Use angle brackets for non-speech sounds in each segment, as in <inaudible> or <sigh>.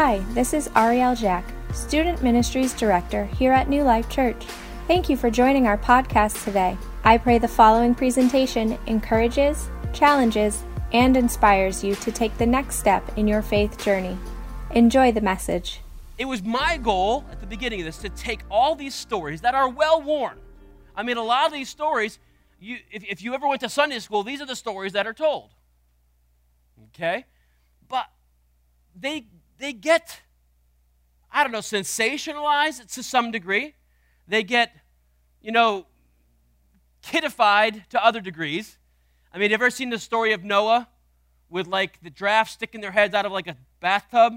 Hi, this is Ariel Jack, Student Ministries Director here at New Life Church. Thank you for joining our podcast today. I pray the following presentation encourages, challenges, and inspires you to take the next step in your faith journey. Enjoy the message. It was my goal at the beginning of this to take all these stories that are well worn. I mean, a lot of these stories, you, if, if you ever went to Sunday school, these are the stories that are told. Okay? But they, they get, I don't know, sensationalized to some degree. They get, you know, kiddified to other degrees. I mean, have you ever seen the story of Noah with like the draft sticking their heads out of like a bathtub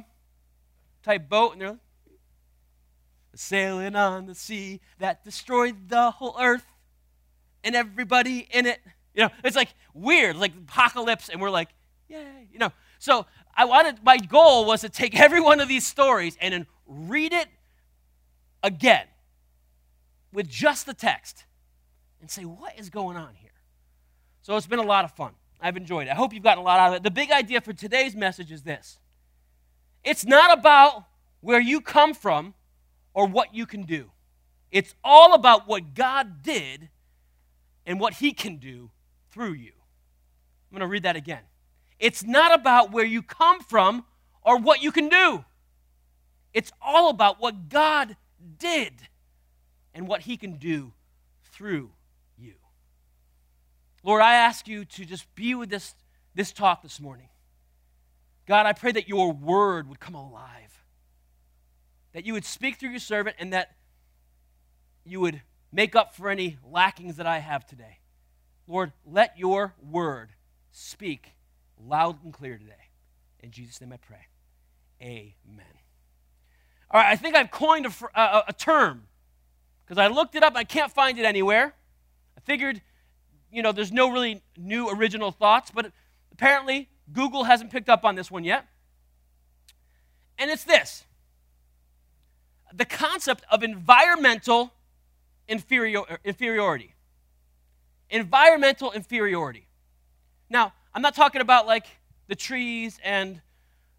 type boat and they're sailing on the sea that destroyed the whole earth and everybody in it. You know, it's like weird, like apocalypse, and we're like, yay, you know. So I wanted, my goal was to take <laughs> every one of these stories and then read it again with just the text and say, what is going on here? So it's been a lot of fun. I've enjoyed it. I hope you've gotten a lot out of it. The big idea for today's message is this it's not about where you come from or what you can do, it's all about what God did and what He can do through you. I'm going to read that again. It's not about where you come from or what you can do. It's all about what God did and what He can do through you. Lord, I ask you to just be with this, this talk this morning. God, I pray that your word would come alive, that you would speak through your servant, and that you would make up for any lackings that I have today. Lord, let your word speak loud and clear today. In Jesus' name I pray. Amen. All right, I think I've coined a, a, a term because I looked it up. I can't find it anywhere. I figured, you know, there's no really new original thoughts, but apparently Google hasn't picked up on this one yet. And it's this the concept of environmental inferior, inferiority. Environmental inferiority. Now, I'm not talking about like the trees and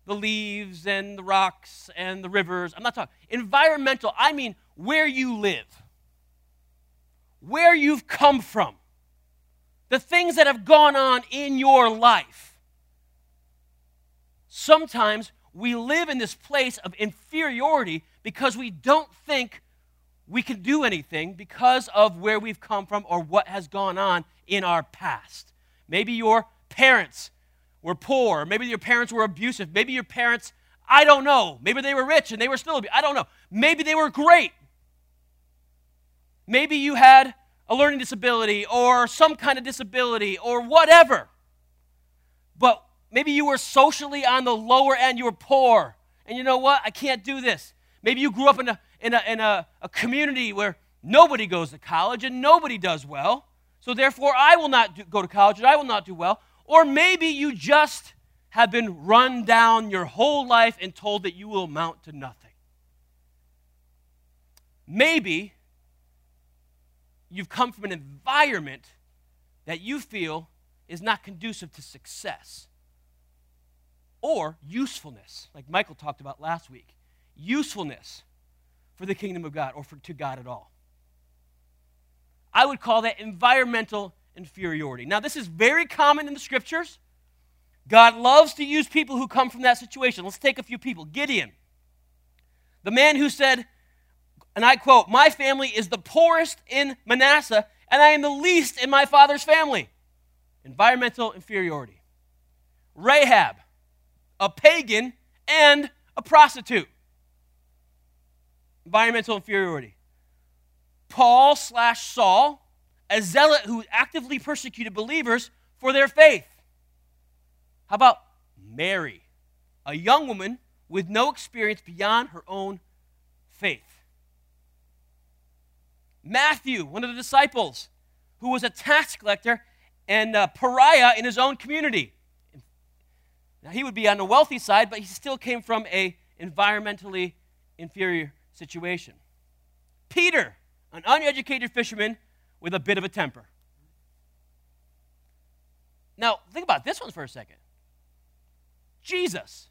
the leaves and the rocks and the rivers. I'm not talking. Environmental, I mean where you live, where you've come from, the things that have gone on in your life. Sometimes we live in this place of inferiority because we don't think we can do anything because of where we've come from or what has gone on in our past. Maybe your parents were poor. Maybe your parents were abusive. Maybe your parents, I don't know. Maybe they were rich and they were still abusive. I don't know. Maybe they were great. Maybe you had a learning disability or some kind of disability or whatever. But maybe you were socially on the lower end, you were poor. And you know what? I can't do this. Maybe you grew up in a, in a, in a, a community where nobody goes to college and nobody does well. So therefore, I will not do, go to college and I will not do well. Or maybe you just have been run down your whole life and told that you will amount to nothing. Maybe you've come from an environment that you feel is not conducive to success or usefulness, like Michael talked about last week. Usefulness for the kingdom of God or for, to God at all. I would call that environmental inferiority. Now, this is very common in the scriptures. God loves to use people who come from that situation. Let's take a few people. Gideon, the man who said, and I quote, My family is the poorest in Manasseh, and I am the least in my father's family. Environmental inferiority. Rahab, a pagan and a prostitute. Environmental inferiority. Paul slash Saul, a zealot who actively persecuted believers for their faith. How about Mary, a young woman with no experience beyond her own faith? Matthew, one of the disciples, who was a tax collector and a pariah in his own community. Now, he would be on the wealthy side, but he still came from a environmentally inferior situation. Peter, an uneducated fisherman with a bit of a temper. Now, think about this one for a second. Jesus,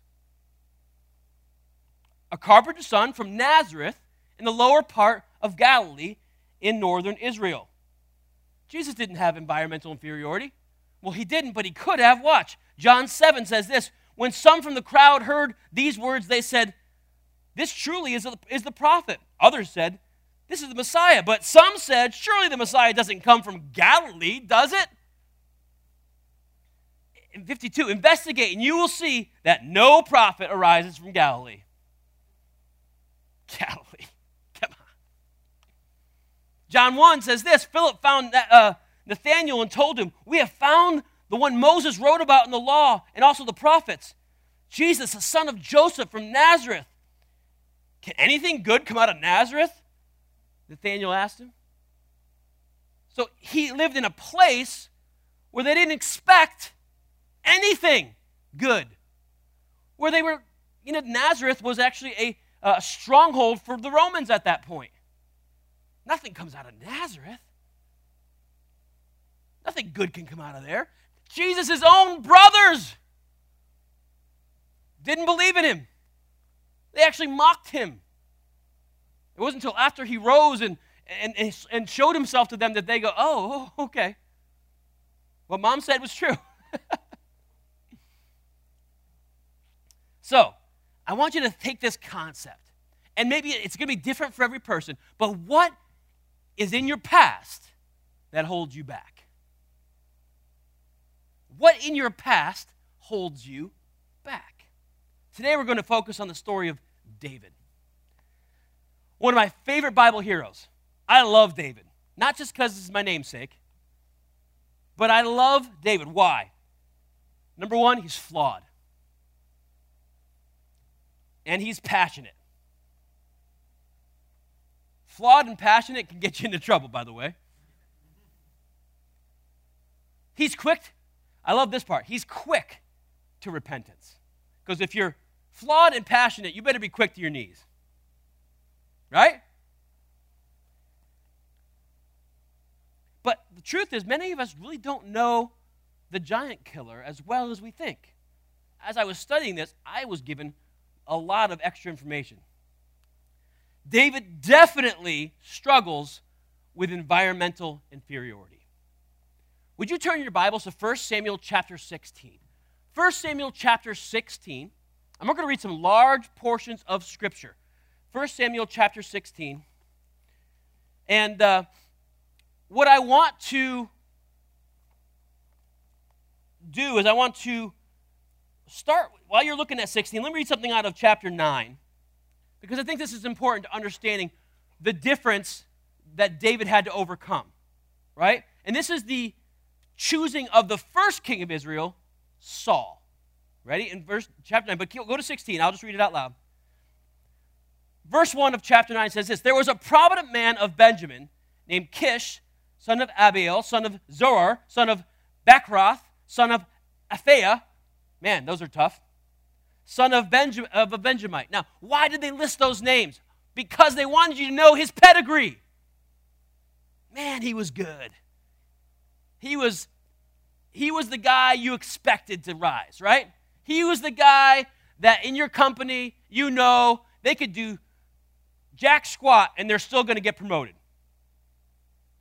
a carpenter's son from Nazareth in the lower part of Galilee in northern Israel. Jesus didn't have environmental inferiority. Well, he didn't, but he could have. Watch. John 7 says this When some from the crowd heard these words, they said, This truly is, a, is the prophet. Others said, This is the Messiah. But some said, Surely the Messiah doesn't come from Galilee, does it? In 52, investigate, and you will see that no prophet arises from Galilee. Galilee. <laughs> Come on. John 1 says this Philip found uh, Nathanael and told him, We have found the one Moses wrote about in the law and also the prophets, Jesus, the son of Joseph from Nazareth. Can anything good come out of Nazareth? Nathanael asked him. So he lived in a place where they didn't expect anything good. Where they were, you know, Nazareth was actually a, a stronghold for the Romans at that point. Nothing comes out of Nazareth. Nothing good can come out of there. Jesus' own brothers didn't believe in him. They actually mocked him. It wasn't until after he rose and, and, and showed himself to them that they go, oh, oh okay. What mom said was true. <laughs> so, I want you to take this concept, and maybe it's going to be different for every person, but what is in your past that holds you back? What in your past holds you back? Today we're going to focus on the story of David. One of my favorite Bible heroes. I love David. Not just because this is my namesake, but I love David. Why? Number one, he's flawed. And he's passionate. Flawed and passionate can get you into trouble, by the way. He's quick I love this part. He's quick to repentance. Because if you're flawed and passionate, you better be quick to your knees. Right? But the truth is, many of us really don't know the giant killer as well as we think. As I was studying this, I was given a lot of extra information. David definitely struggles with environmental inferiority. Would you turn your Bibles to 1 Samuel chapter 16? 1 Samuel chapter 16. I'm going to read some large portions of Scripture. 1 Samuel chapter 16. And uh, what I want to do is I want to start, while you're looking at 16, let me read something out of chapter 9. Because I think this is important to understanding the difference that David had to overcome. Right? And this is the choosing of the first king of Israel, Saul. Ready? In verse chapter 9, but go to 16. I'll just read it out loud. Verse 1 of chapter 9 says this There was a prominent man of Benjamin named Kish, son of Abiel, son of Zeror, son of Bechorath, son of Aphiah. Man, those are tough. Son of, Benjam- of a Benjamite. Now, why did they list those names? Because they wanted you to know his pedigree. Man, he was good. He was he was the guy you expected to rise, right? He was the guy that in your company, you know, they could do jack squat and they're still going to get promoted.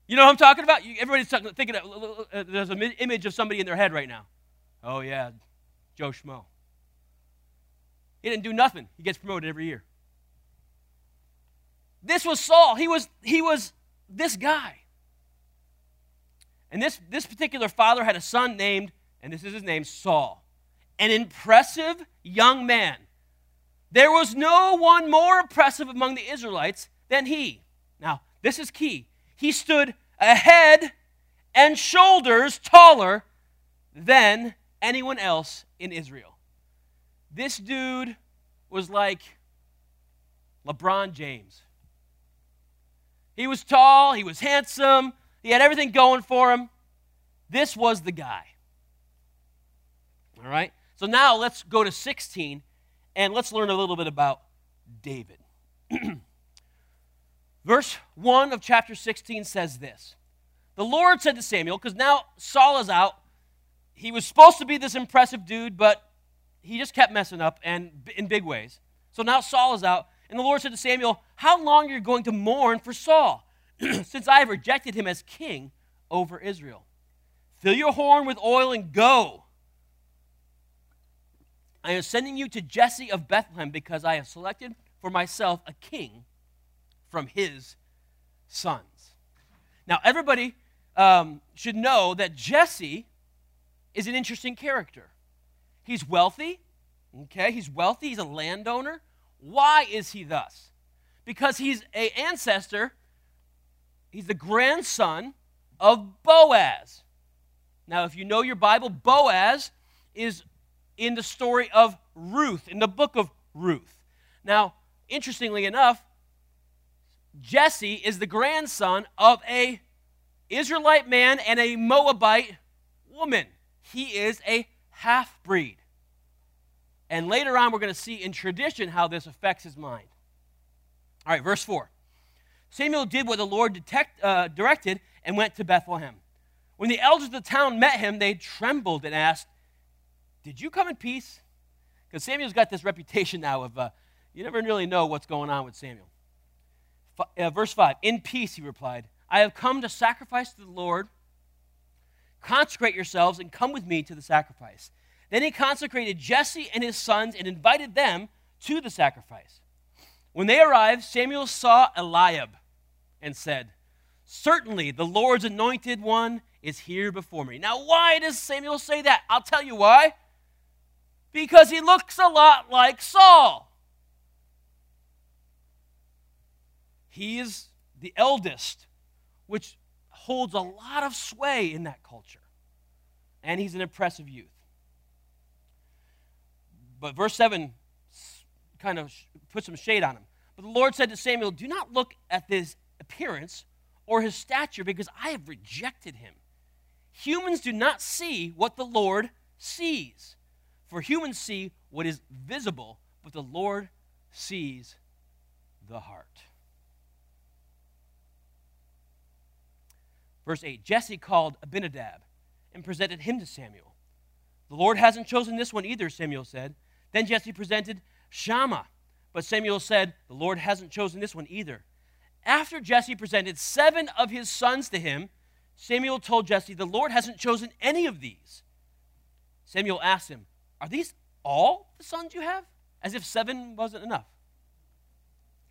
You know what I'm talking about? Everybody's talking, thinking, of, uh, there's an image of somebody in their head right now. Oh, yeah, Joe Schmo. He didn't do nothing. He gets promoted every year. This was Saul. He was, he was this guy. And this, this particular father had a son named, and this is his name, Saul, an impressive young man. There was no one more impressive among the Israelites than he. Now, this is key. He stood a head and shoulders taller than anyone else in Israel. This dude was like LeBron James. He was tall, he was handsome, he had everything going for him. This was the guy. All right? So now let's go to 16 and let's learn a little bit about David. <clears throat> Verse 1 of chapter 16 says this The Lord said to Samuel, because now Saul is out. He was supposed to be this impressive dude, but he just kept messing up and in big ways. So now Saul is out, and the Lord said to Samuel, How long are you going to mourn for Saul, <clears throat> since I have rejected him as king over Israel? Fill your horn with oil and go. I am sending you to Jesse of Bethlehem because I have selected for myself a king from his sons. Now, everybody um, should know that Jesse is an interesting character. He's wealthy, okay? He's wealthy, he's a landowner. Why is he thus? Because he's an ancestor, he's the grandson of Boaz. Now, if you know your Bible, Boaz is in the story of Ruth, in the book of Ruth. Now, interestingly enough, Jesse is the grandson of a Israelite man and a Moabite woman. He is a half breed. And later on, we're going to see in tradition how this affects his mind. All right, verse 4. Samuel did what the Lord detect, uh, directed and went to Bethlehem. When the elders of the town met him, they trembled and asked, Did you come in peace? Because Samuel's got this <laughs> reputation now of uh, you never really know what's going on with Samuel. F- uh, verse 5 In peace, he replied, I have come to sacrifice to the Lord. Consecrate yourselves and come with me to the sacrifice. Then he consecrated Jesse and his sons and invited them to the sacrifice. When they arrived, Samuel saw Eliab and said, Certainly the Lord's anointed one is here before me. Now, why does Samuel say that? I'll tell you why. Because he looks a lot like Saul. He is the eldest which holds a lot of sway in that culture. And he's an impressive youth. But verse 7 kind of puts some shade on him. But the Lord said to Samuel, Do not look at his appearance or his stature, because I have rejected him. Humans do not see what the Lord sees. For humans see what is visible, but the Lord sees the heart. Verse 8 Jesse called Abinadab and presented him to Samuel. The Lord hasn't chosen this one either, Samuel said. Then Jesse presented Shammah. But Samuel said, The Lord hasn't chosen this one either. After Jesse presented seven of his sons to him, Samuel told Jesse, The Lord hasn't chosen any of these. Samuel asked him, Are these all the sons you have? As if seven wasn't enough.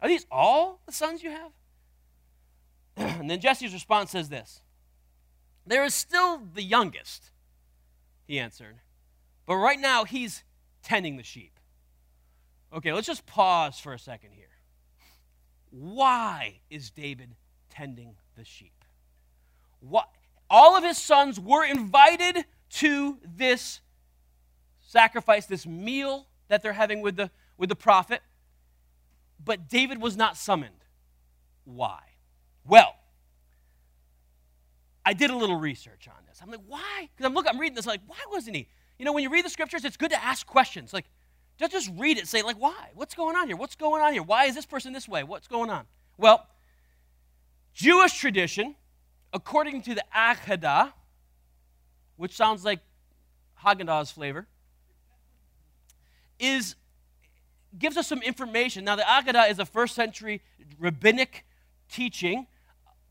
Are these all the sons you have? <clears throat> and then Jesse's response says this there is still the youngest, he answered. But right now, he's tending the sheep. Okay, let's just pause for a second here. Why is David tending the sheep? What? All of his sons were invited to this sacrifice, this meal that they're having with the, with the prophet, but David was not summoned. Why? Well, I did a little research on this. I'm like, why? Because I'm looking, I'm reading this, like, why wasn't he? You know, when you read the scriptures, it's good to ask questions. Like, don't just read it, say, like, why? What's going on here? What's going on here? Why is this person this way? What's going on? Well, Jewish tradition, according to the Agadah, which sounds like Haagen-Dazs flavor, is gives us some information. Now, the Agadah is a first century rabbinic teaching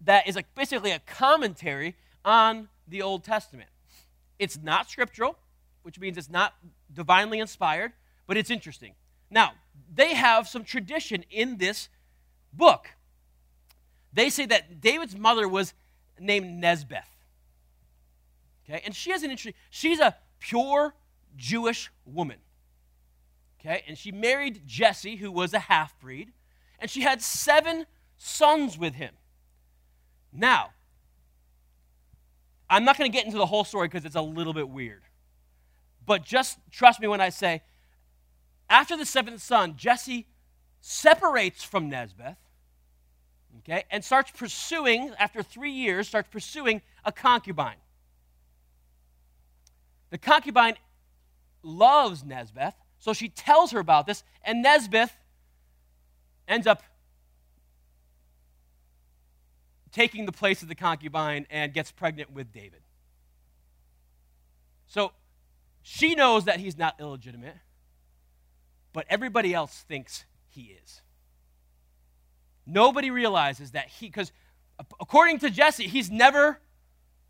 that is basically a commentary on the Old Testament. It's not scriptural, which means it's not divinely inspired, but it's interesting. Now, they have some tradition in this book. They say that David's mother was named Nesbeth. Okay, and she has an interesting, she's a pure Jewish woman. Okay, and she married Jesse, who was a half breed, and she had seven sons with him. Now, I'm not going to get into the whole story because it's a little bit weird. But just trust me when I say, after the seventh son, Jesse separates from Nesbeth, okay, and starts pursuing, after three years, starts pursuing a concubine. The concubine loves Nesbeth, so she tells her about this, and Nesbeth ends up taking the place of the concubine and gets pregnant with David. So she knows that he's not illegitimate. but everybody else thinks he is. Nobody realizes that he, because according to Jesse, he's never,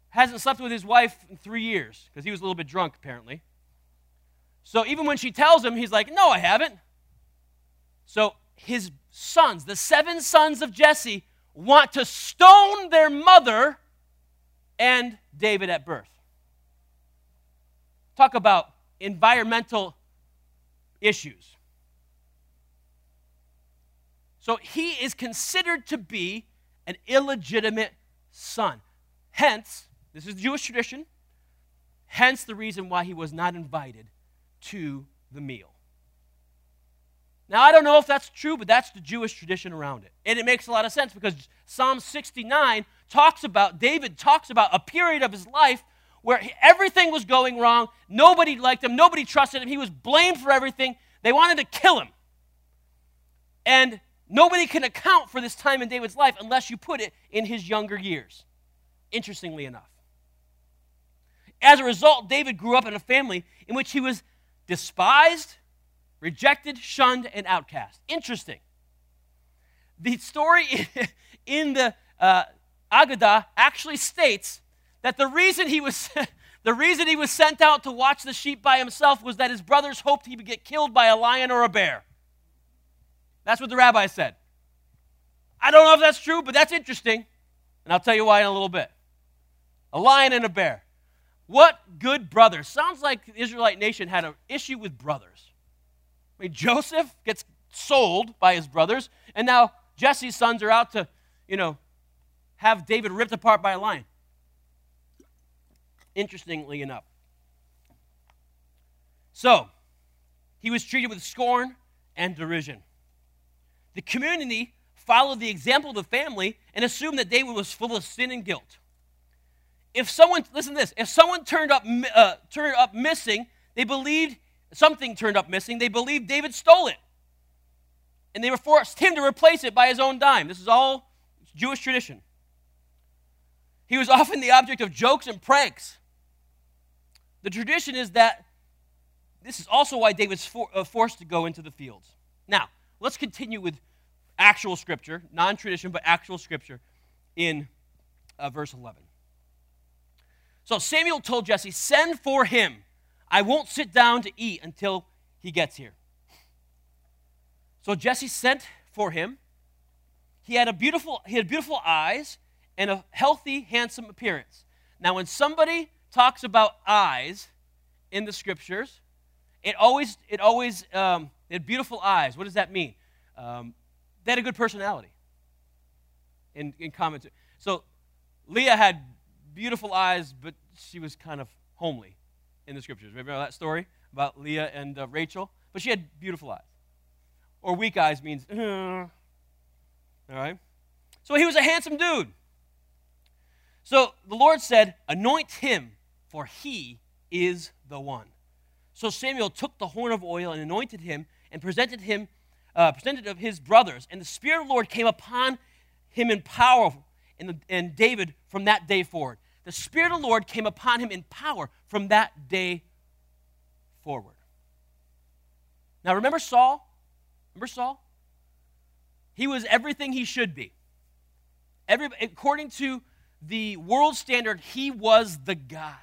hasn't slept with his wife in three years, because he was a little bit drunk, apparently. So even when she tells him, he's like, No, I haven't. So his sons, the seven sons of Jesse, want to stone their mother and David at birth. Talk about environmental issues. So he is considered to be an illegitimate son. Hence, this is Jewish tradition, hence the reason why he was not invited to the meal. Now, I don't know if that's true, but that's the Jewish tradition around it. And it makes a lot of sense because Psalm 69 talks about, David talks about a period of his life where everything was going wrong. Nobody liked him. Nobody trusted him. He was blamed for everything. They wanted to kill him. And nobody can account for this time in David's life unless you put it in his younger years, interestingly enough. As a result, David grew up in a family in which he was despised, rejected, shunned, and outcast. Interesting. The story <laughs> in the uh, Agadah actually states that the reason he was <laughs> the reason he was sent out to watch the sheep by himself was that his brothers hoped he would get killed by a lion or a bear. That's what the rabbi said. I don't know if that's true, but that's interesting. And I'll tell you why in a little bit. A lion and a bear. What good brothers. Sounds like the Israelite nation had an issue with brothers. I mean, Joseph gets sold by his brothers, and now Jesse's sons are out to, you know, have David ripped apart by a lion. Interestingly enough. So, he was treated with scorn and derision. The community followed the example of the family and assumed that David was full of sin and guilt if someone, listen to this, if someone turned up, uh, turned up missing, they believed something turned up missing, they believed David stole it. And they were forced him to replace it by his own dime. This is all Jewish tradition. He was <laughs> often the object of jokes and pranks. The tradition is that this is also why David's for, uh, forced to go into the fields. Now, let's continue with actual scripture, non tradition, but actual scripture in uh, verse 11. So Samuel told Jesse, Send for him. I won't sit down to eat until he gets here. So Jesse sent for him. He had a beautiful, he had beautiful eyes and a healthy, handsome appearance. Now, when somebody talks about eyes in the scriptures, it always, it always, um, they had beautiful eyes. What does that mean? Um, they had a good personality. In, in comments. So Leah had beautiful eyes, but she was kind of homely in the scriptures. Remember that story about Leah and uh, Rachel? But she had beautiful eyes. Or weak eyes means, uh, all right? So he was a handsome dude. So the Lord said, Anoint him, for he is the one. So Samuel took the horn of oil and anointed him and presented him, uh, presented of his brothers. And the Spirit of the Lord came upon him in power, and, and David from that day forward the Spirit of the Lord came upon him in power from that day forward. Now, remember Saul? Remember Saul? He was everything he should be. Every, according to the world standard, he was the guy.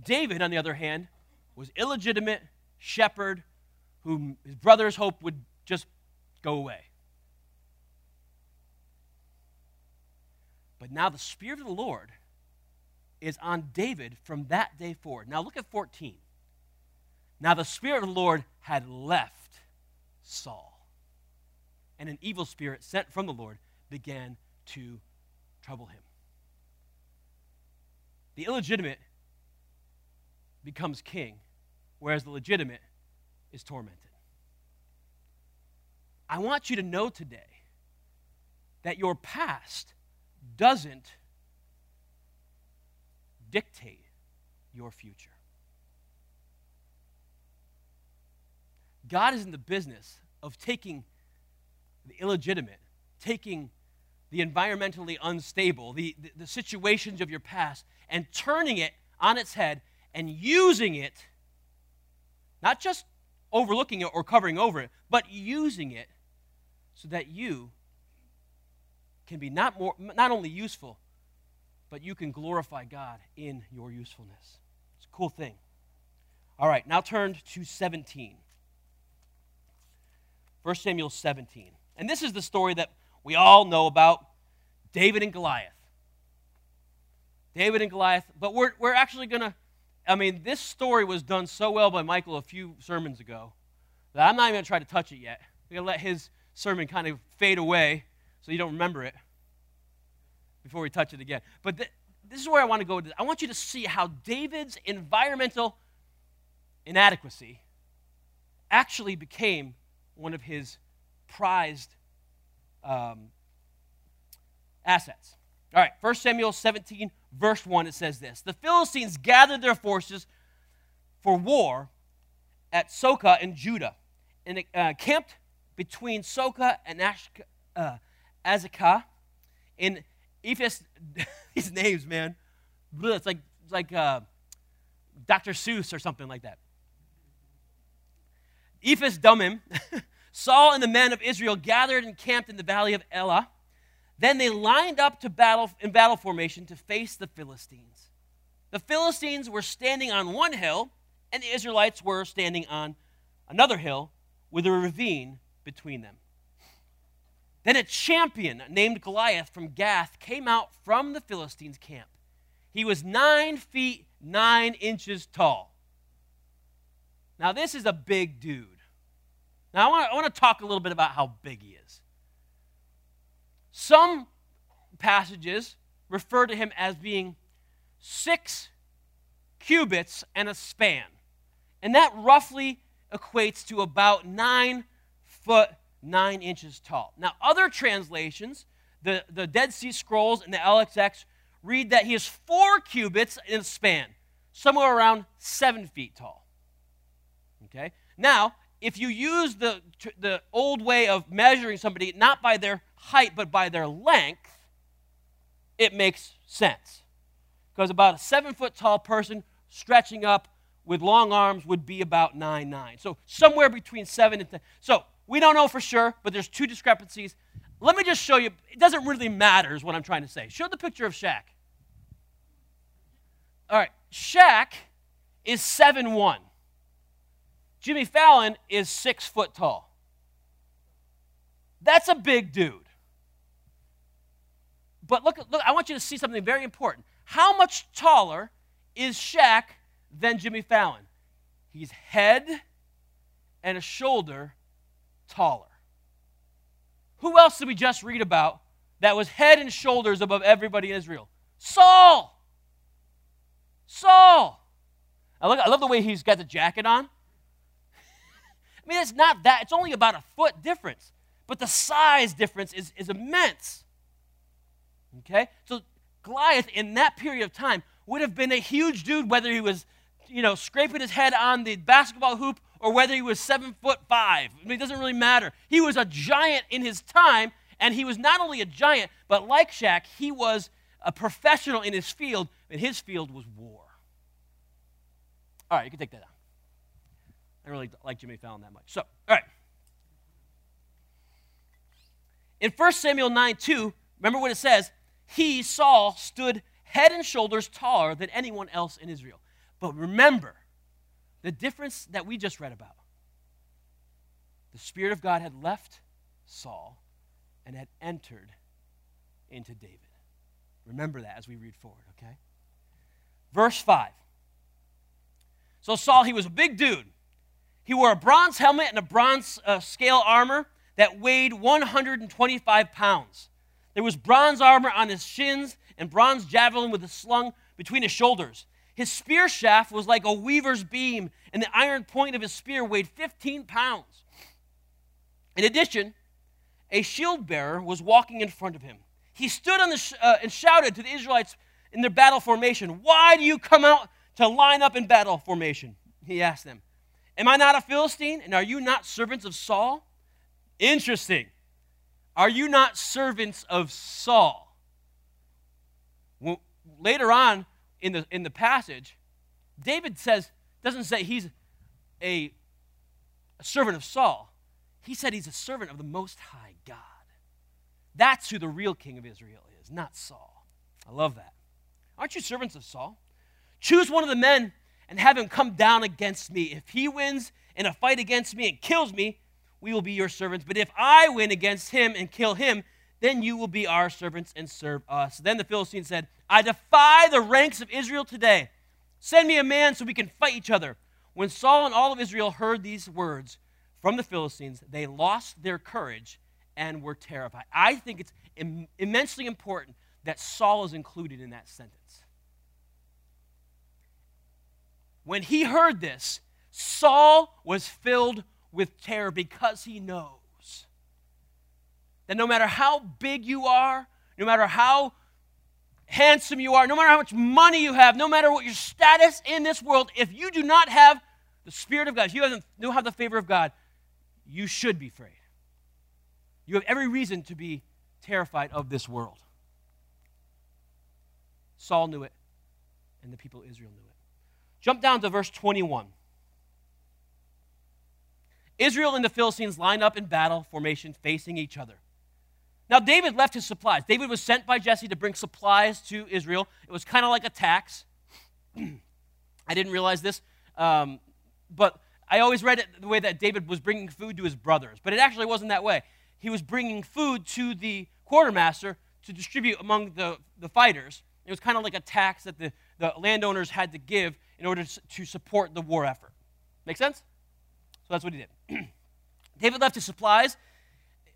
David, on the other hand, was illegitimate shepherd whom his brothers hoped would just go away. But now the Spirit of the Lord is on David from that day forward. Now look at 14. Now the Spirit of the Lord had left Saul, and an evil spirit sent from the Lord began to trouble him. The illegitimate becomes king, whereas the legitimate is tormented. I want you to know today that your past doesn't dictate your future. God is in the business of taking the illegitimate, taking the environmentally unstable, the, the, the, situations of your past, and turning it on its head and using it not just overlooking it or covering over it, but using it so that you can be not, more, not only useful, but you can glorify God in your usefulness. It's a cool thing. All right, now turn to 17. 1 Samuel 17. And this is the story that we all know about David and Goliath. David and Goliath, but we're, we're actually going to, I mean, this story was done so well by Michael a few sermons ago that I'm not even going to try to touch it yet. We're going to let his sermon kind of fade away so you don't remember it before we touch it again. But th- this is where I want to go. I want you to see how David's environmental inadequacy actually became one of his prized um, assets. All right, 1 Samuel 17, verse 1, it says this The Philistines gathered their forces for war at Socoh in Judah and uh, camped between Socoh and Ashka, uh, Azekah in Ephes. these names, man. It's like, it's like uh, Dr. Seuss or something like that. Ephes Dammim, <laughs> Saul and the men of Israel gathered and camped in the valley of Elah. Then they lined up to battle in battle formation to face the Philistines. The Philistines were standing on one hill, and the Israelites were standing on another hill with a ravine between them. Then a champion named Goliath from Gath came out from the Philistines' camp. He was nine feet nine inches tall. Now, this is a big dude. Now, I want, to, talk a little bit about how big he is. Some passages refer to him as being six cubits and a span. And that roughly equates to about nine foot nine inches tall. Now, other translations, the, the Dead Sea Scrolls and the LXX, read that he is four cubits in span, somewhere around seven feet tall. Okay? Now, if you use the, the old way of measuring somebody not by their height but by their length, it makes sense. Because about a seven foot tall person stretching up with long arms would be about nine nine. So somewhere between seven and ten. So we don't know for sure, but there's two discrepancies. Let me just show you. It doesn't really matter, is what I'm trying to say. Show the picture of Shaq. All right, Shaq is seven one. Jimmy Fallon is six foot tall. That's a big dude. But look, look, I want you to see something very important. How much taller is Shaq than Jimmy Fallon? He's head and a shoulder taller. Who else did we just read about that was head and shoulders above everybody in Israel? Saul. Saul. I, look, I love the way he's got the jacket on. <laughs> I mean, it's not that, it's only about a foot difference, but the size difference is, is immense. Okay? So Goliath in that period of time would have been a huge dude, whether he was, you know, scraping his head on the basketball hoop or whether he was seven foot five. I mean, it doesn't really matter. He was a giant in his time, and he was not only a giant, but like Shaq, he was a professional in his field, and his field was war. All right, you can take that down. I don't really like Jimmy Fallon that much. So, all right. In 1 Samuel 9 2, remember what it says? He, Saul, stood head and shoulders taller than anyone else in Israel. But remember the difference that we just read about. The Spirit of God had left Saul and had entered into David. Remember that as we read forward, okay? Verse 5. So, Saul, he was a big dude. He wore a bronze helmet and a bronze uh, scale armor that weighed 125 pounds. There was bronze armor on his shins and bronze javelin with a slung between his shoulders. His spear shaft was like a weaver's beam, and the iron point of his spear weighed 15 pounds. In addition, a shield bearer was walking in front of him. He stood on the sh- uh, and shouted to the Israelites in their battle formation, Why do you come out to line up in battle formation? He asked them. Am I not a Philistine? And are you not servants of Saul? Interesting. Are you not servants of Saul? Well, later on in the, in the passage, David says, doesn't say he's a a servant of Saul. He said he's a servant of the Most High God. That's who the real king of Israel is, not Saul. I love that. Aren't you servants of Saul? Choose one of the men and have him come down against me. If he wins in a fight against me and kills me, we will be your servants. But if I win against him and kill him, then you will be our servants and serve us. Then the Philistine said, I defy the ranks of Israel today. Send me a man so we can fight each other. When Saul and all of Israel heard these words from the Philistines, they lost their courage and were terrified. I think it's Im- immensely important that Saul is included in that sentence. When he heard this, Saul was filled with terror because he knows that no matter how big you are, no matter how handsome you are, no matter how much money you have, no matter what your status in this world, if you do not have the Spirit of God, if you don't have the favor of God, you should be afraid. You have every reason to be terrified of this world. Saul knew it, and the people of Israel knew it. Jump down to verse 21. Israel and the Philistines line up in battle formation facing each other. Now, David left his supplies. David was sent by Jesse to bring supplies to Israel. It was kind of like a tax. <clears throat> I didn't realize this, um, but I always read it the way that David was bringing food to his brothers. But it actually wasn't that way. He was bringing food to the quartermaster to distribute among the, the fighters. It was kind of like a tax that the, the landowners had to give in order to support the war effort. Make sense? So that's what he did. <clears throat> David left his supplies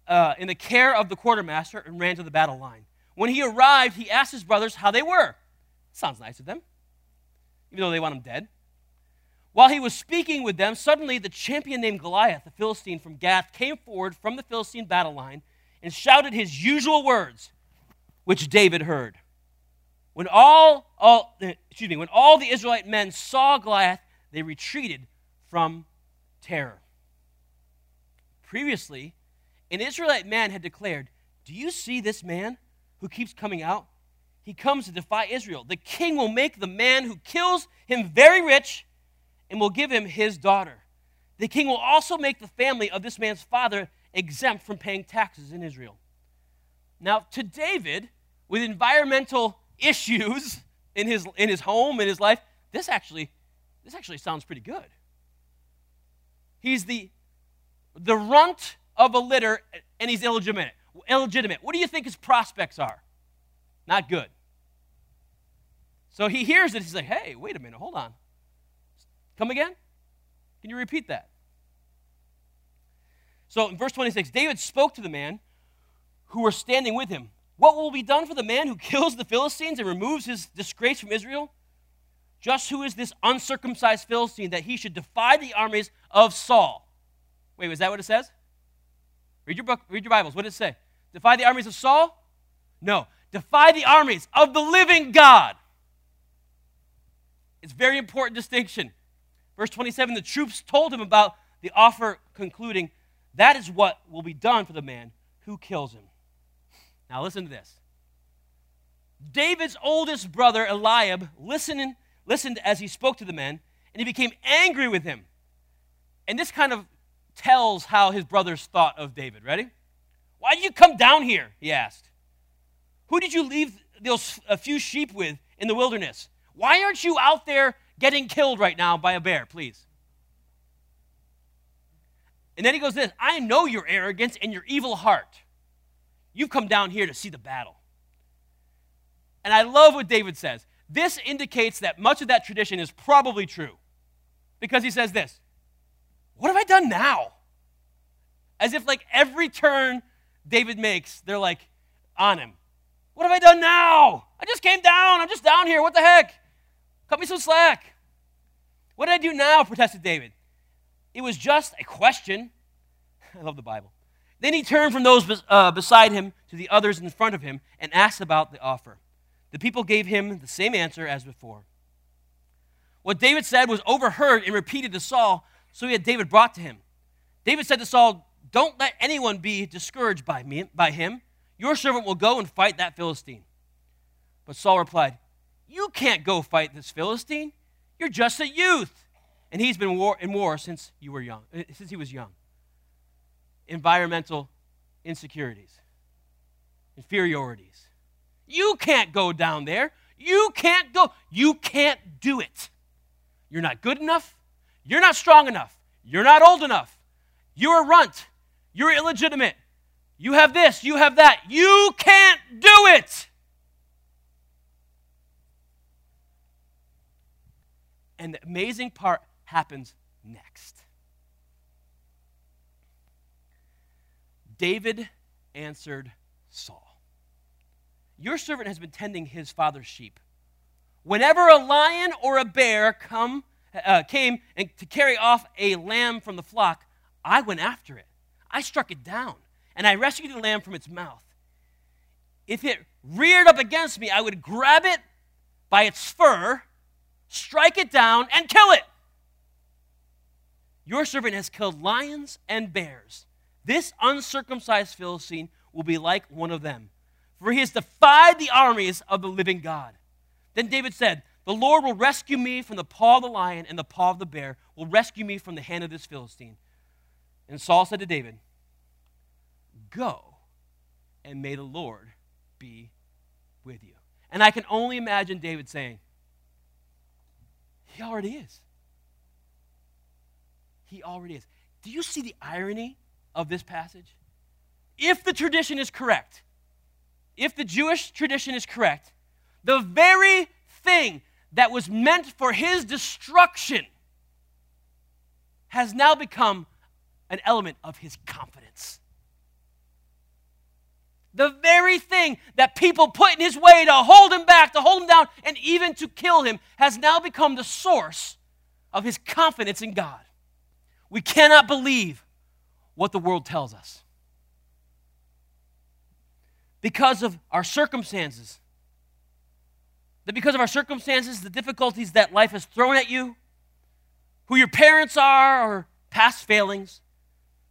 uh, in the care of the quartermaster and ran to the battle line. When he arrived, he asked his brothers how they were. Sounds nice of them, even though they want him dead. While he was speaking with them, suddenly the champion named Goliath, the Philistine from Gath, came forward from the Philistine battle line and shouted his usual words, which David heard. When all, all excuse me, when all the Israelite men saw Goliath, they retreated from terror. Previously, an Israelite man had declared, Do you see this man who keeps coming out? He comes to defy Israel. The king will make the man who kills him very rich and will give him his daughter. The king will also make the family of this man's father exempt from paying taxes in Israel. Now, to David, with environmental issues <laughs> in his, in his home, in his life, this actually, this actually sounds pretty good. He's the, the runt of a litter, and he's illegitimate. Illegitimate. What do you think his prospects are? Not good. So he hears it. He's like, hey, wait a minute, hold on. Come again? Can you repeat that? So in verse 26, David spoke to the man who were standing with him. What will be done for the man who <laughs> kills the Philistines and removes his disgrace from Israel? Just who is this uncircumcised Philistine that he should defy the armies of Saul? Wait, was that what it says? Read your book, read your Bibles. What did it say? Defy the armies of Saul? No. Defy the armies of the living God. It's very important distinction. Verse 27 the troops told him about the offer, concluding, That is what will be done for the man who kills him. Now, listen to this. David's oldest brother, Eliab, listened, listened as he spoke to the men, and he became angry with him. And this kind of tells how his brothers thought of David. Ready? Why did you come down here? He asked. Who did you leave those a few sheep with in the wilderness? Why aren't you out there getting killed right now by a bear, please. And then he goes this I know your arrogance and your evil heart. You've come down here to see the battle. And I love what David says. This indicates that much of that tradition is probably true. Because he says this What have I done now? As if, like, every turn David makes, they're like on him. What have I done now? I just came down. I'm just down here. What the heck? Cut me some slack. What did I do now? protested David. It was just a question. <laughs> I love the Bible. Then he turned from those uh, beside him to the others in front of him and asked about the offer. The people gave him the same answer as before. What David said was overheard and repeated to Saul, so he had David brought to him. David said to Saul, Don't let anyone be discouraged by, me, by him. Your servant will go and fight that Philistine. But Saul replied, you can't go fight this Philistine. You're just a youth. And he's been war, in war since you were young, uh, since he was young. Environmental insecurities, inferiorities. You can't go down there. You can't go. You can't do it. You're not good enough. You're not strong enough. You're not old enough. You're a runt. You're illegitimate. You have this. You have that. You can't do it. And the amazing part happens next. David answered Saul Your servant has been tending his father's sheep. Whenever a lion or a bear come, uh, came and to carry off a lamb from the flock, I went after it. I struck it down, and I rescued the lamb from its mouth. If it reared up against me, I would grab it by its fur, strike it down, and kill it. Your servant has killed lions and bears. This uncircumcised Philistine will be like one of them, for he has defied the armies of the living God. Then David said, The Lord will rescue me from the paw of the lion and the paw of the bear, will rescue me from the hand of this Philistine. And Saul said to David, Go, and may the Lord be with you. And I can only imagine David saying, He already is. He already is. Do you see the irony of this passage? If the tradition is correct, if the Jewish tradition is correct, the very thing that was meant for his destruction has now become an element of his confidence. The very thing that people put in his way to hold him back, to hold him down, and even to kill him has now become the source of his confidence in God. We cannot believe what the world tells us. Because of our circumstances, that because of our circumstances, the difficulties that life has thrown at you, who your parents are, or past failings,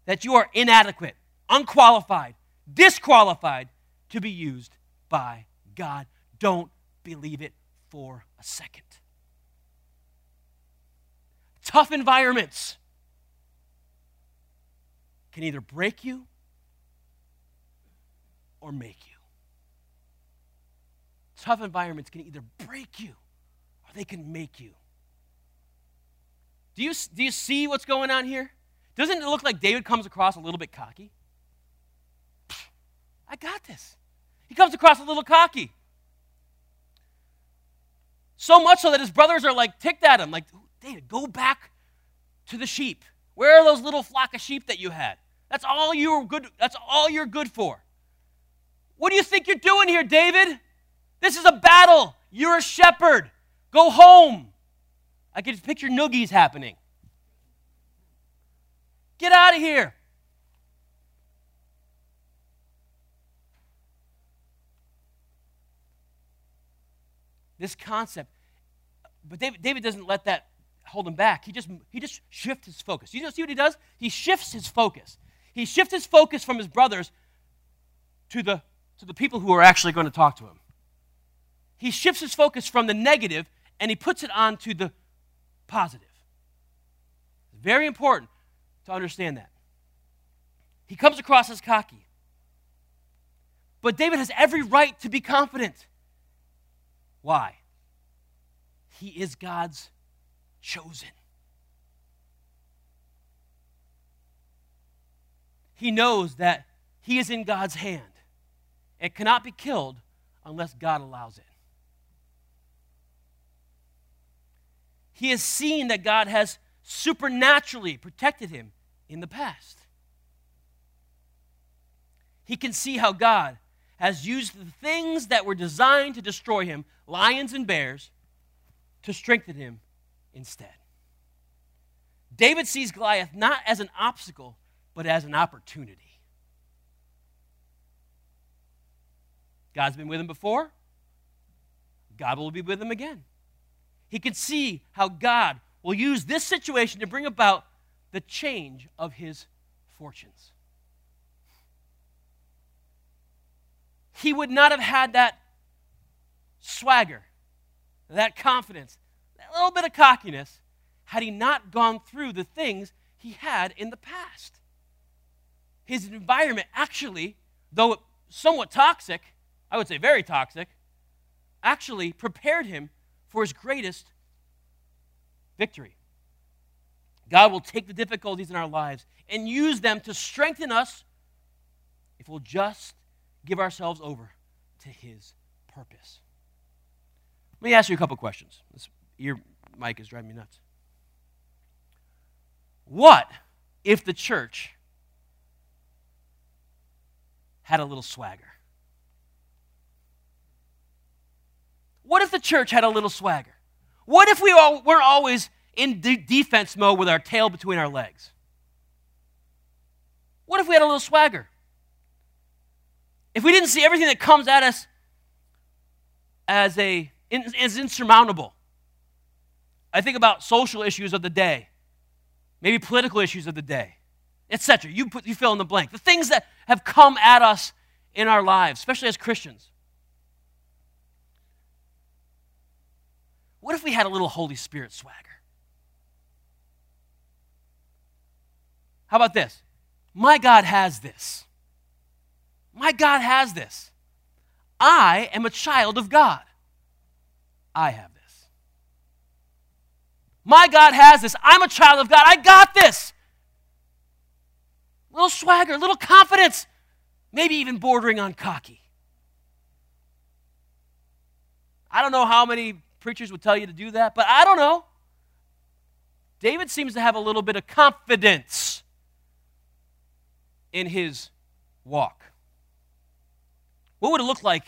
that you are inadequate, unqualified, disqualified to be used by God. Don't believe it for a second. Tough environments can either break you or make you. Tough environments can either break you or they can make you. Do you, do you see what's going on here? Doesn't it look like David comes across a little bit cocky? I got this. He comes across a little cocky. So much so that his brothers are like ticked at him, like, David, go back to the sheep. Where are those little flock of sheep that you had? That's all you're good that's all you're good for. What do you think you're doing here, David? This is a battle. You're a shepherd. Go home. I can just picture noogies happening. Get out of here. This concept, but David, David doesn't let that hold him back. He just he just shifts his focus. You see what he does? He shifts his focus. He shifts his focus from his brothers to the, to the people who are actually going to talk to him. He shifts his focus from the negative and he puts it on to the positive. It's very important to understand that. He comes across as cocky. But David has every right to be confident. Why? He is God's chosen. he knows that he is in God's hand. It cannot be killed unless God allows it. He has seen that God has supernaturally protected him in the past. He can see how God has used the things that were designed to destroy him, lions and bears, to strengthen him instead. David sees Goliath not as an obstacle, but as an opportunity. God's been with him before, God will be with him again. He can see how God will use this situation to bring about the change of his fortunes. He would not have had that swagger, that confidence, that little bit of cockiness, had he not gone through the things he had in the past. His environment actually, though somewhat toxic, I would say very toxic, actually prepared him for his greatest victory. God will take the difficulties in our lives and use them to strengthen us if we'll just give ourselves over to His purpose. Let me ask you a couple questions. This ear mic is driving me nuts. What if the church had a little swagger? What if the church had a little swagger? What if we all weren't always in de- defense mode with our tail between our legs? What if we had a little swagger? If we didn't see everything that comes at us as, a, as insurmountable, I think about social issues of the day, maybe political issues of the day, etc. You, put, you fill in the blank. The things that have come at us in our lives, especially as Christians. What if we had a little Holy Spirit swagger? How about this? My God has this. My God has this. I am a child of God. I have this. My God has this. I'm a child of God. I got this. Little swagger, little confidence, maybe even bordering on cocky. I don't know how many preachers would tell you to do that, but I don't know. David seems to have a little bit of confidence in his walk. What would it look like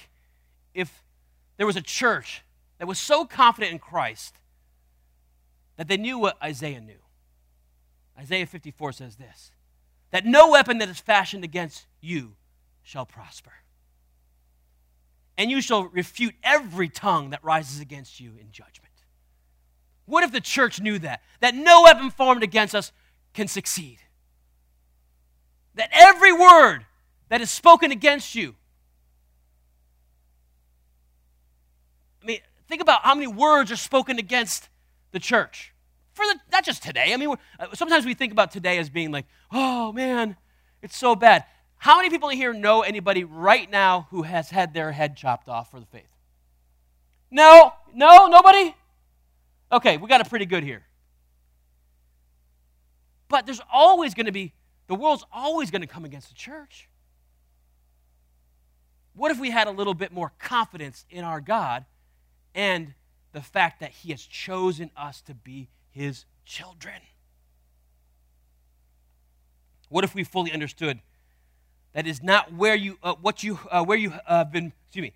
if there was a church that was so confident in Christ that they knew what Isaiah knew? Isaiah 54 says this that no weapon that is fashioned against you shall prosper and you shall refute every tongue that rises against you in judgment. What if the church knew that? That no weapon formed against us can succeed. That every word that is spoken against you. I mean, think about how many words are spoken against the church. For the, not just today. I mean, uh, sometimes we think about today as being like, oh man, it's so bad. How many people here know anybody right now who has had their head chopped off for the faith? No? No? Nobody? Okay, we got it pretty good here. But there's always going to be, the world's always going to come against the church. What if we had a little bit more confidence in our God and the fact that He has chosen us to be His children? What if we fully understood that is not where you uh, what you uh, where you uh, have been excuse me.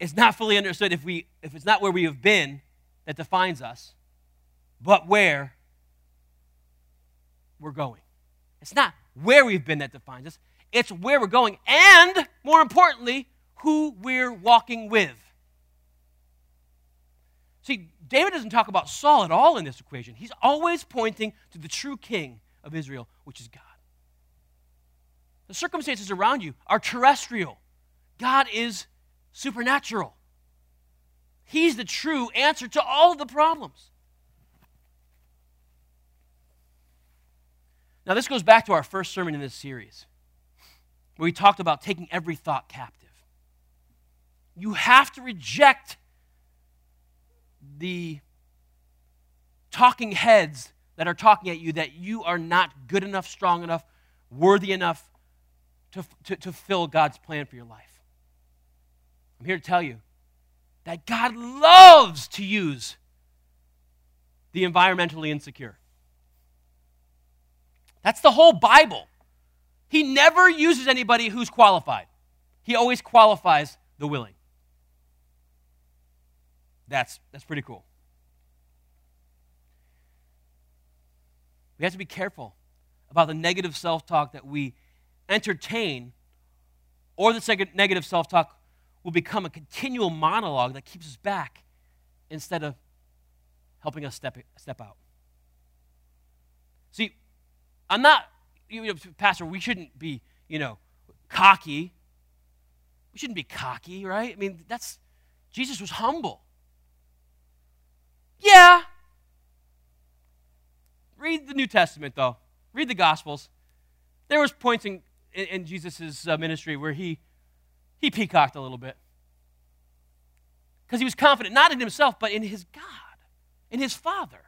It's not fully understood if we if it's not where we have been that defines us but where we're going. It's not where we've been that defines us. It's where we're going and more importantly who we're walking with. See david doesn't talk about saul at all in this equation. He's always pointing to the true king of israel which is god the circumstances around you are terrestrial. God is supernatural. He's the true answer to all of the problems. Now, this goes back to our first sermon in this series, where we talked about taking every thought captive. You have to reject the talking heads that are talking at you that you are not good enough, strong enough, worthy enough to, to, to fill God's plan for your life. I'm here to tell you that God loves to use the environmentally insecure. That's the whole Bible. He never uses anybody who's qualified, He always qualifies the willing. That's, that's pretty cool. We have to be careful about the negative self talk that we entertain, or the negative self talk will become a continual monologue that keeps us back instead of helping us step, step out. See, I'm not, you know, Pastor, we shouldn't be, you know, cocky. We shouldn't be cocky, right? I mean, that's, Jesus was humble. Yeah. read the New Testament, though. Read the Gospels. There was points in, in, in Jesus' uh, ministry where he, he peacocked a little bit. Because he was confident, not in himself, but in his God, in his Father.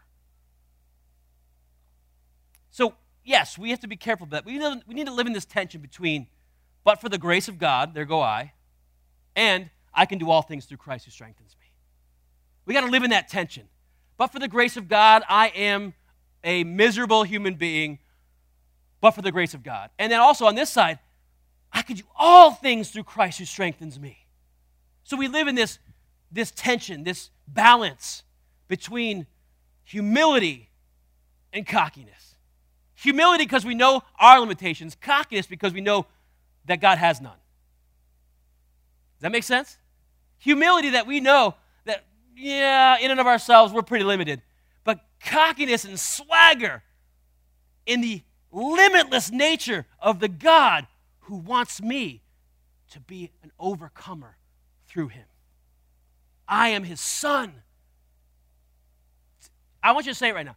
So, yes, we have to be careful of that. We need to, we need to live in this tension between, but for the grace of God, there go I, and I can do all things through Christ who strengthens me. We got to live in that tension. But for the grace of God, I am a miserable human being, but for the grace of God. And then also on this side, I can do all things through Christ who strengthens me. So we live in this, this tension, this balance between humility and cockiness. Humility because we know our limitations, cockiness because we know that God has none. Does that make sense? Humility that we know that, yeah, in and of ourselves, we're pretty limited. But cockiness and swagger in the limitless nature of the God who wants me to be an overcomer through him. I am his son. I want you to say it right now.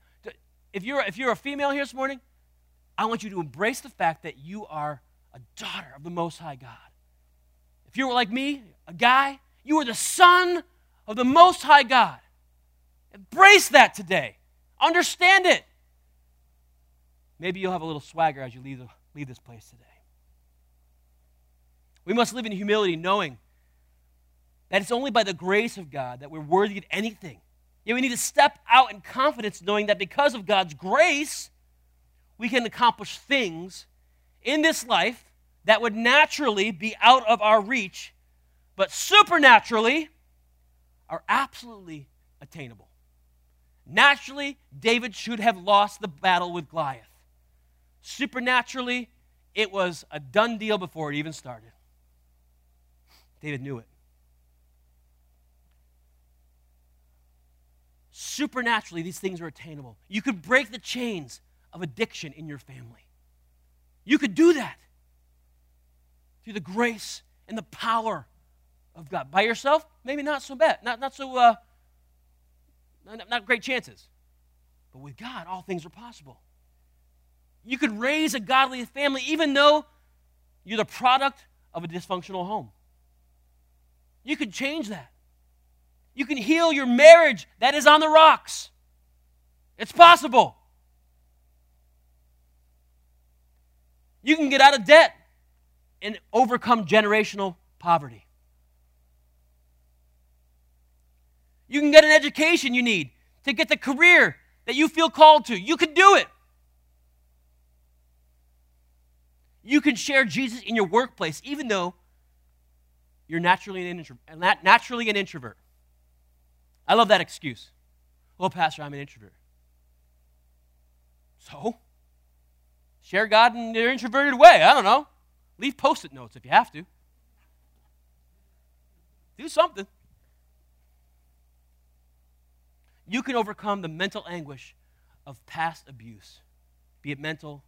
If you're, if you're a female here this morning, I want you to embrace the fact that you are a daughter of the Most High God. If you were like me, a guy, you are the son of the Most High God. Embrace that today. Understand it. Maybe you'll have a little swagger as you leave, the, leave this place today. We must live in humility, knowing that it's only by the grace of God that we're worthy of anything. Yet we need to step out in confidence, knowing that because of God's grace, we can accomplish things in this life that would naturally be out of our reach, but supernaturally are absolutely attainable. Naturally, David should have lost the battle with Goliath. Supernaturally, it was a done deal before it even started. David knew it. Supernaturally, these things are attainable. You could break the chains of addiction in your family. You could do that through the grace and the power of God. By yourself, maybe not so bad, not, not so, uh, not, not great chances. But with God, all things are possible. You could raise a godly family even though you're the product of a dysfunctional home. You could change that. You can heal your marriage that is on the rocks. It's possible. You can get out of debt and overcome generational poverty. You can get an education you need to get the career that you feel called to. You can do it. You can share Jesus in your workplace, even though you're naturally an, intro- naturally an introvert. I love that excuse. Well, Pastor, I'm an introvert. So? Share God in your introverted way. I don't know. Leave post it notes if you have to. Do something. You can overcome the mental anguish of past abuse, be it mental,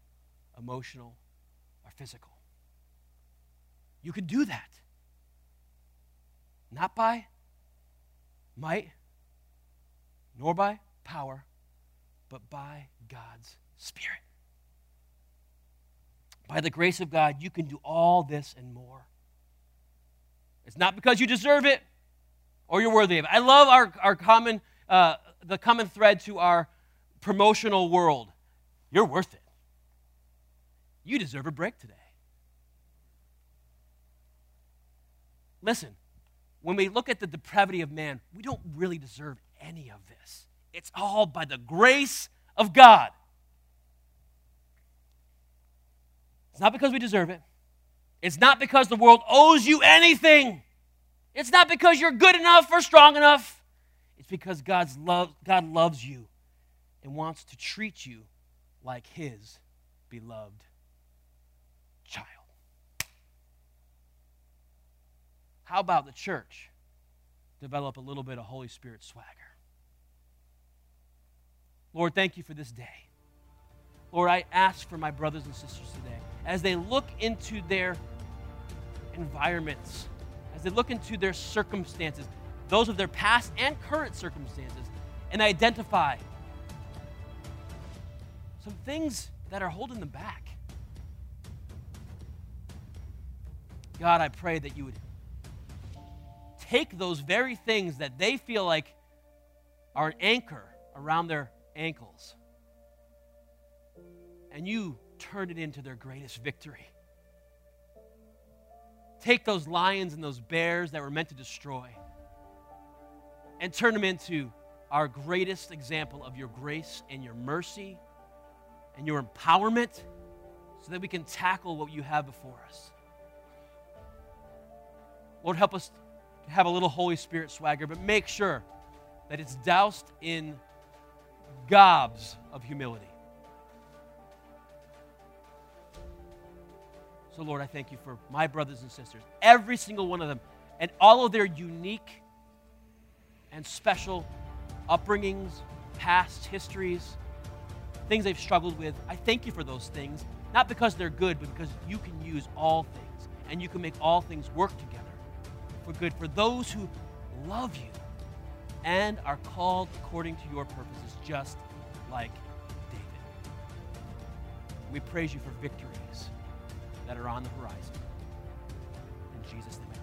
emotional, physical. You can do that. Not by might, nor by power, but by God's Spirit. By the grace of God, you can do all this and more. It's not because you deserve it or you're worthy of it. I love our, our common, uh, the common thread to our promotional world. You're worth it. You deserve a break today. Listen, when we look at the depravity of man, we don't really deserve any of this. It's all by the grace of God. It's not because we deserve it. It's not because the world owes you anything. It's not because you're good enough or strong enough. It's because God's love, God loves you and wants to treat you like his beloved child. How about the church develop a little bit of Holy Spirit swagger? Lord, thank you for this day. Lord, I ask for my brothers and sisters today as they look into their environments, as they look into their circumstances, those of their past and current circumstances, and identify some things that are holding them back. God, I pray that you would take those very things that they feel like are an anchor around their ankles and you turn it into their greatest victory. Take those lions and those bears that were meant to destroy and turn them into our greatest example of your grace and your mercy and your empowerment so that we can tackle what you have before us. Lord, help us have a little Holy Spirit swagger, but make sure that it's doused in gobs of humility. So, Lord, I thank you for my brothers and sisters, every single one of them, and all of their unique and special upbringings, past histories, things they've struggled with. I thank you for those things, not because they're good, but because you can use all things and you can make all things work together for good for those who love you and are called according to your purposes, just like David. We praise you for victories that are on the horizon. In Jesus' name I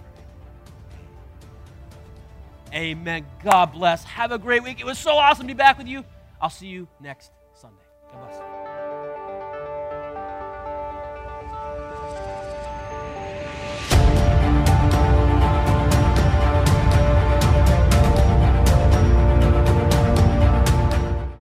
pray. Amen. God bless. Have a great week. It was so awesome to be back with you. I'll see you next Sunday. God bless.